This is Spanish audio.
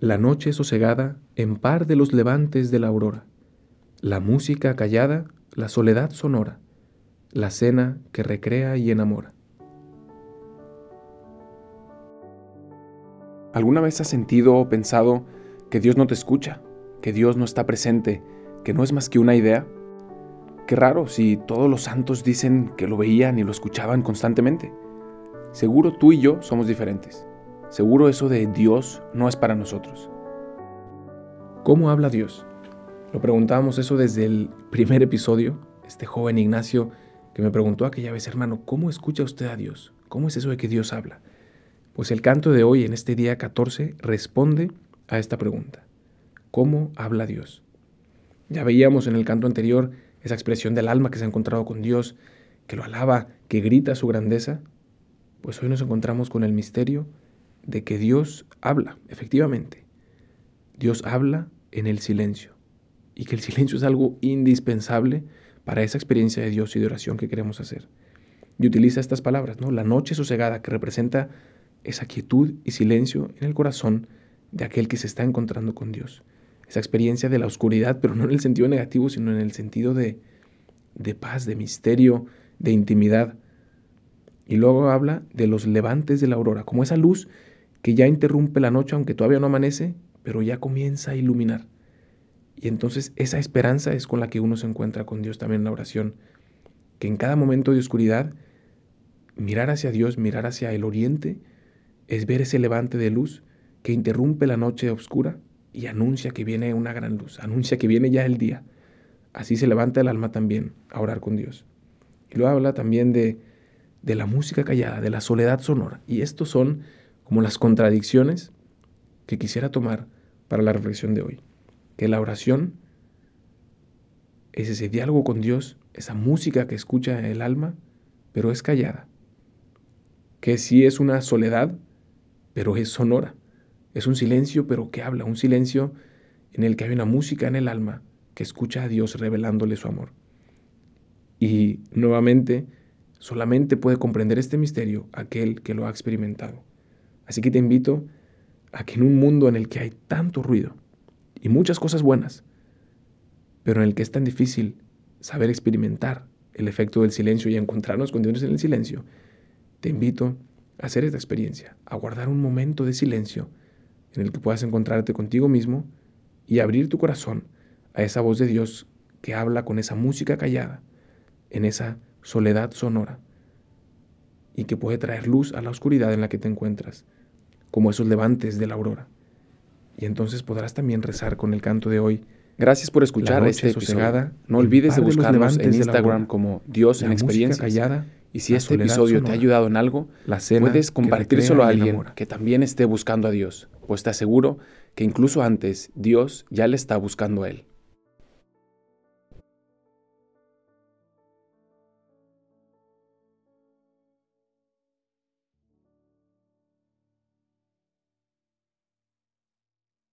La noche sosegada en par de los levantes de la aurora, la música callada, la soledad sonora, la cena que recrea y enamora. ¿Alguna vez has sentido o pensado que Dios no te escucha, que Dios no está presente, que no es más que una idea? Qué raro si todos los santos dicen que lo veían y lo escuchaban constantemente. Seguro tú y yo somos diferentes. Seguro eso de Dios no es para nosotros. ¿Cómo habla Dios? Lo preguntábamos eso desde el primer episodio. Este joven Ignacio que me preguntó aquella vez, hermano, ¿cómo escucha usted a Dios? ¿Cómo es eso de que Dios habla? Pues el canto de hoy, en este día 14, responde a esta pregunta. ¿Cómo habla Dios? Ya veíamos en el canto anterior esa expresión del alma que se ha encontrado con Dios, que lo alaba, que grita su grandeza, pues hoy nos encontramos con el misterio de que Dios habla, efectivamente. Dios habla en el silencio y que el silencio es algo indispensable para esa experiencia de Dios y de oración que queremos hacer. Y utiliza estas palabras, ¿no? La noche sosegada que representa esa quietud y silencio en el corazón de aquel que se está encontrando con Dios esa experiencia de la oscuridad, pero no en el sentido negativo, sino en el sentido de, de paz, de misterio, de intimidad. Y luego habla de los levantes de la aurora, como esa luz que ya interrumpe la noche, aunque todavía no amanece, pero ya comienza a iluminar. Y entonces esa esperanza es con la que uno se encuentra con Dios también en la oración, que en cada momento de oscuridad, mirar hacia Dios, mirar hacia el oriente, es ver ese levante de luz que interrumpe la noche oscura y anuncia que viene una gran luz, anuncia que viene ya el día. Así se levanta el alma también a orar con Dios. Y luego habla también de, de la música callada, de la soledad sonora. Y estos son como las contradicciones que quisiera tomar para la reflexión de hoy. Que la oración es ese diálogo con Dios, esa música que escucha el alma, pero es callada. Que sí es una soledad, pero es sonora. Es un silencio, pero que habla, un silencio en el que hay una música en el alma que escucha a Dios revelándole su amor. Y nuevamente, solamente puede comprender este misterio aquel que lo ha experimentado. Así que te invito a que en un mundo en el que hay tanto ruido y muchas cosas buenas, pero en el que es tan difícil saber experimentar el efecto del silencio y encontrarnos con Dios en el silencio, te invito a hacer esta experiencia, a guardar un momento de silencio en el que puedas encontrarte contigo mismo y abrir tu corazón a esa voz de Dios que habla con esa música callada, en esa soledad sonora, y que puede traer luz a la oscuridad en la que te encuentras, como esos levantes de la aurora. Y entonces podrás también rezar con el canto de hoy. Gracias por escuchar este episodio. No olvides de buscarnos en Instagram como Dios en experiencia callada y si este episodio te ha ayudado en algo, puedes compartírselo a alguien que también esté buscando a Dios, pues te aseguro que incluso antes Dios ya le está buscando a él.